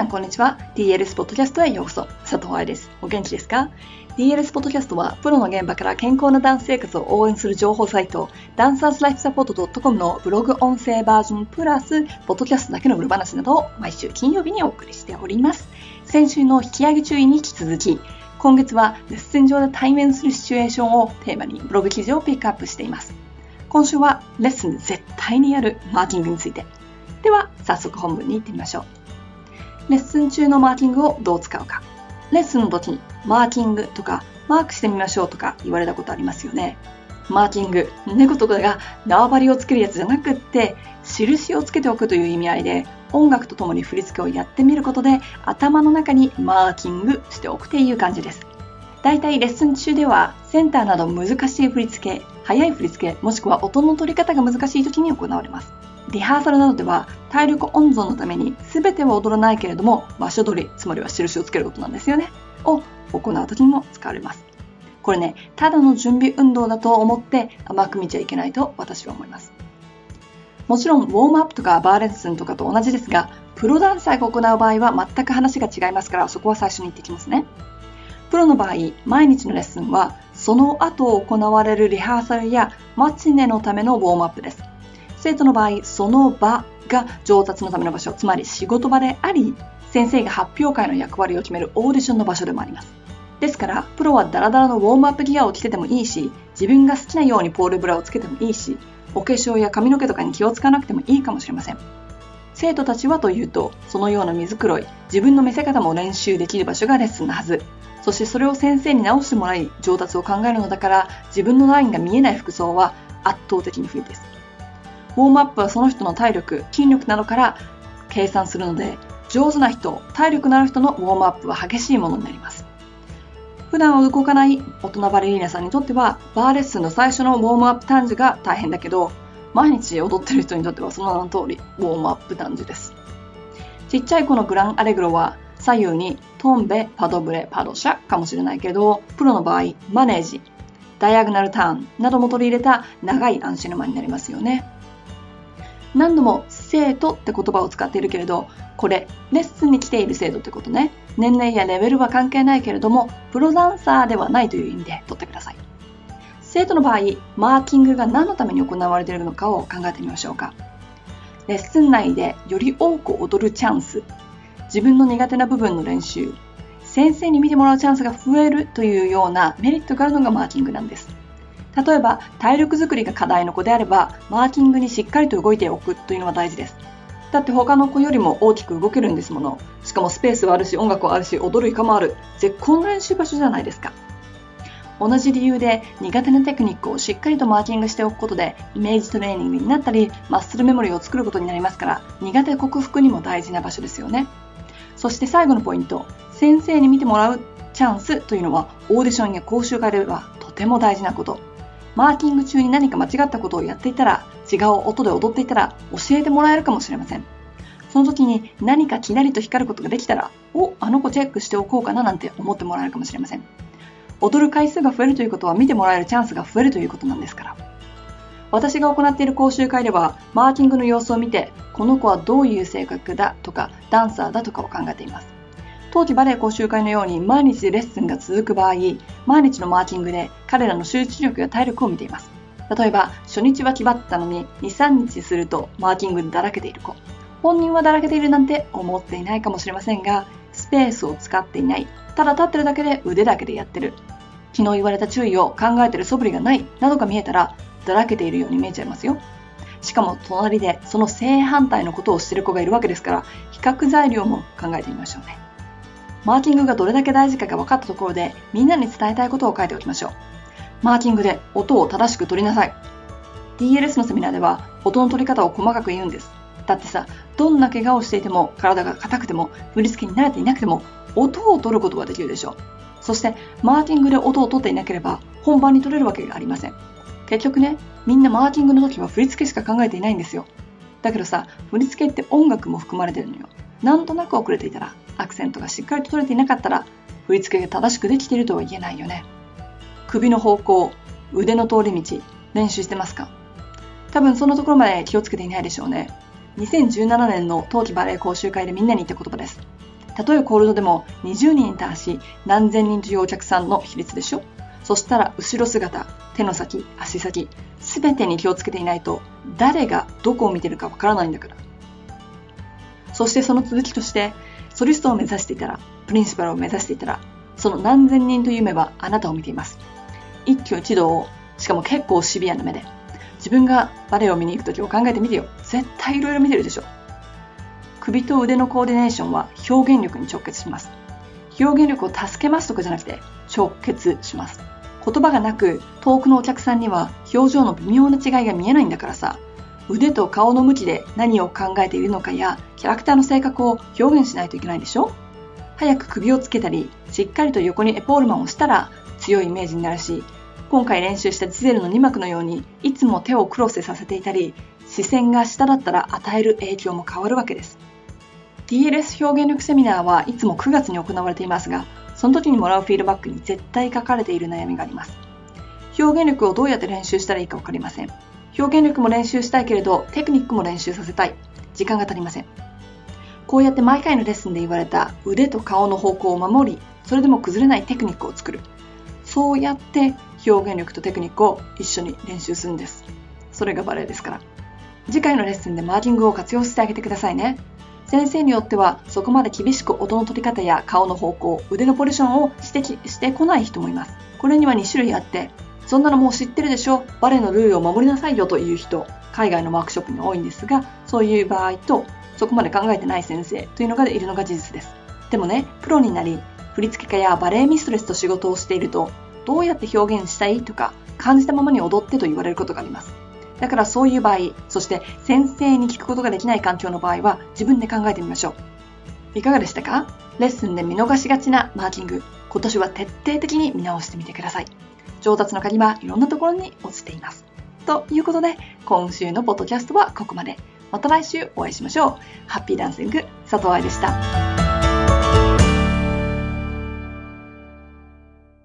さん、こんにちは。DLS ポッドキャストへようこそ。佐藤愛です。お元気ですか ?DLS ポッドキャストは、プロの現場から健康なダンス生活を応援する情報サイト、ダンサーズライフサポート .com のブログ音声バージョンプラス、ポッドキャストだけの裏話などを毎週金曜日にお送りしております。先週の引き上げ注意に引き続き、今月はレッスン上で対面するシチュエーションをテーマにブログ記事をピックアップしています。今週はレッスン絶対にやるマーキングについて。では、早速本文に行ってみましょう。レッスン中のマーキングをどう使うか。レッスンの時にマーキングとかマークしてみましょうとか言われたことありますよね。マーキング、猫とかが縄張りをつけるやつじゃなくって、印をつけておくという意味合いで、音楽とともに振り付けをやってみることで、頭の中にマーキングしておくっていう感じです。だいたいレッスン中では、センターなど難しい振り付け、速い振り付け、もしくは音の取り方が難しい時に行われます。リハーサルなどでは体力温存のために全ては踊らないけれども場所取りつまりは印をつけることなんですよね。を行う時にも使われます。これねただの準備運動だと思って甘く見ちゃいけないと私は思います。もちろんウォームアップとかバーレッスンとかと同じですがプロダンサーが行う場合は全く話が違いますからそこは最初に言ってきますね。プロの場合毎日のレッスンはその後行われるリハーサルやマチネのためのウォームアップです。生徒の場合、その場が上達のための場所、つまり仕事場であり、先生が発表会の役割を決めるオーディションの場所でもあります。ですから、プロはダラダラのウォームアップギアを着ててもいいし、自分が好きなようにポールブラをつけてもいいし、お化粧や髪の毛とかに気をつかなくてもいいかもしれません。生徒たちはというと、そのような水黒い、自分の見せ方も練習できる場所がレッスンなはず。そしてそれを先生に直してもらい、上達を考えるのだから、自分のラインが見えない服装は圧倒的に不利です。ウォームアップはその人の体力、筋力などから計算するので、上手な人、体力のある人のウォームアップは激しいものになります。普段は動かない大人バレリーナさんにとっては、バーレッスンの最初のウォームアップ短時が大変だけど、毎日踊ってる人にとってはその名の通り、ウォームアップ短時です。ちっちゃい子のグランアレグロは、左右にトンベ、パドブレ、パドシャかもしれないけど、プロの場合、マネージ、ダイアグナルターンなども取り入れた長いアンシェヌマになりますよね。何度も生徒って言葉を使っているけれど、これ、レッスンに来ている生徒ってことね。年齢やレベルは関係ないけれども、プロダンサーではないという意味で取ってください。生徒の場合、マーキングが何のために行われているのかを考えてみましょうか。レッスン内でより多く踊るチャンス、自分の苦手な部分の練習、先生に見てもらうチャンスが増えるというようなメリットがあるのがマーキングなんです。例えば体力づくりが課題の子であればマーキングにしっかりと動いておくというのは大事です。だって他の子よりも大きく動けるんですもの。しかもスペースはあるし音楽はあるし踊るイカもある。絶好の練習場所じゃないですか。同じ理由で苦手なテクニックをしっかりとマーキングしておくことでイメージトレーニングになったりマッスルメモリーを作ることになりますから苦手克服にも大事な場所ですよね。そして最後のポイント。先生に見てもらうチャンスというのはオーディションや講習会ではとても大事なこと。マーキング中に何か間違ったことをやっていたら、違う音で踊っていたら教えてもらえるかもしれません。その時に何かきらりと光ることができたら、お、あの子チェックしておこうかななんて思ってもらえるかもしれません。踊る回数が増えるということは見てもらえるチャンスが増えるということなんですから。私が行っている講習会では、マーキングの様子を見て、この子はどういう性格だとか、ダンサーだとかを考えています。当時バレエ講習会のように毎日レッスンが続く場合、毎日のマーキングで彼らの集中力や体力を見ています。例えば、初日は気張ったのに2、3日するとマーキングでだらけている子。本人はだらけているなんて思っていないかもしれませんが、スペースを使っていない。ただ立ってるだけで腕だけでやってる。昨日言われた注意を考えてる素振りがないなどが見えたら、だらけているように見えちゃいますよ。しかも隣でその正反対のことをしてる子がいるわけですから、比較材料も考えてみましょうね。マーキングがどれだけ大事かが分かったところで、みんなに伝えたいことを書いておきましょう。マーキングで音を正しく取りなさい。DLS のセミナーでは、音の取り方を細かく言うんです。だってさ、どんな怪我をしていても、体が硬くても、振り付けに慣れていなくても、音を取ることができるでしょう。そして、マーキングで音を取っていなければ、本番に取れるわけがありません。結局ね、みんなマーキングの時は振り付けしか考えていないんですよ。だけどさ、振り付けって音楽も含まれてるのよ。なんとなく遅れていたら、アクセントがしっかりと取れていなかったら、振り付けが正しくできているとは言えないよね。首の方向、腕の通り道、練習してますか？多分そのところまで気をつけていないでしょうね。2017年の冬季バレエ講習会でみんなに言った言葉です。たとえコールドでも20人に達し何千人というお客さんの比率でしょ？そしたら後ろ姿、手の先、足先、すべてに気をつけていないと誰がどこを見てるかわからないんだから。そしてその続きとして、ソリストを目指していたら、プリンシパルを目指していたら、その何千人という目はあなたを見ています。一挙一動を、しかも結構シビアな目で、自分がバレエを見に行くときを考えてみてよ。絶対いろいろ見てるでしょ。首と腕のコーディネーションは表現力に直結します。表現力を助けますとかじゃなくて直結します。言葉がなく遠くのお客さんには表情の微妙な違いが見えないんだからさ。腕と顔の向きで何を考えているのかやキャラクターの性格を表現しないといけないでしょ？早く首をつけたりしっかりと横にエポールマンをしたら強いイメージになるし今回練習したジゼルの2幕のようにいつも手をクロスさせていたり視線が下だったら与える影響も変わるわけです。DLS 表現力セミナーはいつも9月に行われていますがその時にもらうフィードバックに絶対書かれている悩みがあります。表現力をどうやって練習したらいいか分かりません。表現力も練習したいけれどテクニックも練習させたい。時間が足りません。こうやって毎回のレッスンで言われた腕と顔の方向を守りそれでも崩れないテクニックを作る。そうやって表現力とテクニックを一緒に練習するんです。それがバレエですから。次回のレッスンでマーキングを活用してあげてくださいね。先生によってはそこまで厳しく音の取り方や顔の方向、腕のポジションを指摘してこない人もいます。これには2種類あって、そんなのもう知ってるでしょ？バレエのルールを守りなさいよという人、海外のワークショップに多いんですが、そういう場合と、そこまで考えてない先生というのがいるのが事実です。でもね、プロになり、振付家やバレエミストレスと仕事をしていると、どうやって表現したいとか、感じたままに踊ってと言われることがあります。だからそういう場合、そして先生に聞くことができない環境の場合は自分で考えてみましょう。いかがでしたか？レッスンで見逃しがちなマーキング、今年は徹底的に見直してみてください。上達の鍵はいろんなところに落ちています。ということで、今週のポッドキャストはここまで。また来週お会いしましょう。ハッピーダンシング、佐藤愛でした。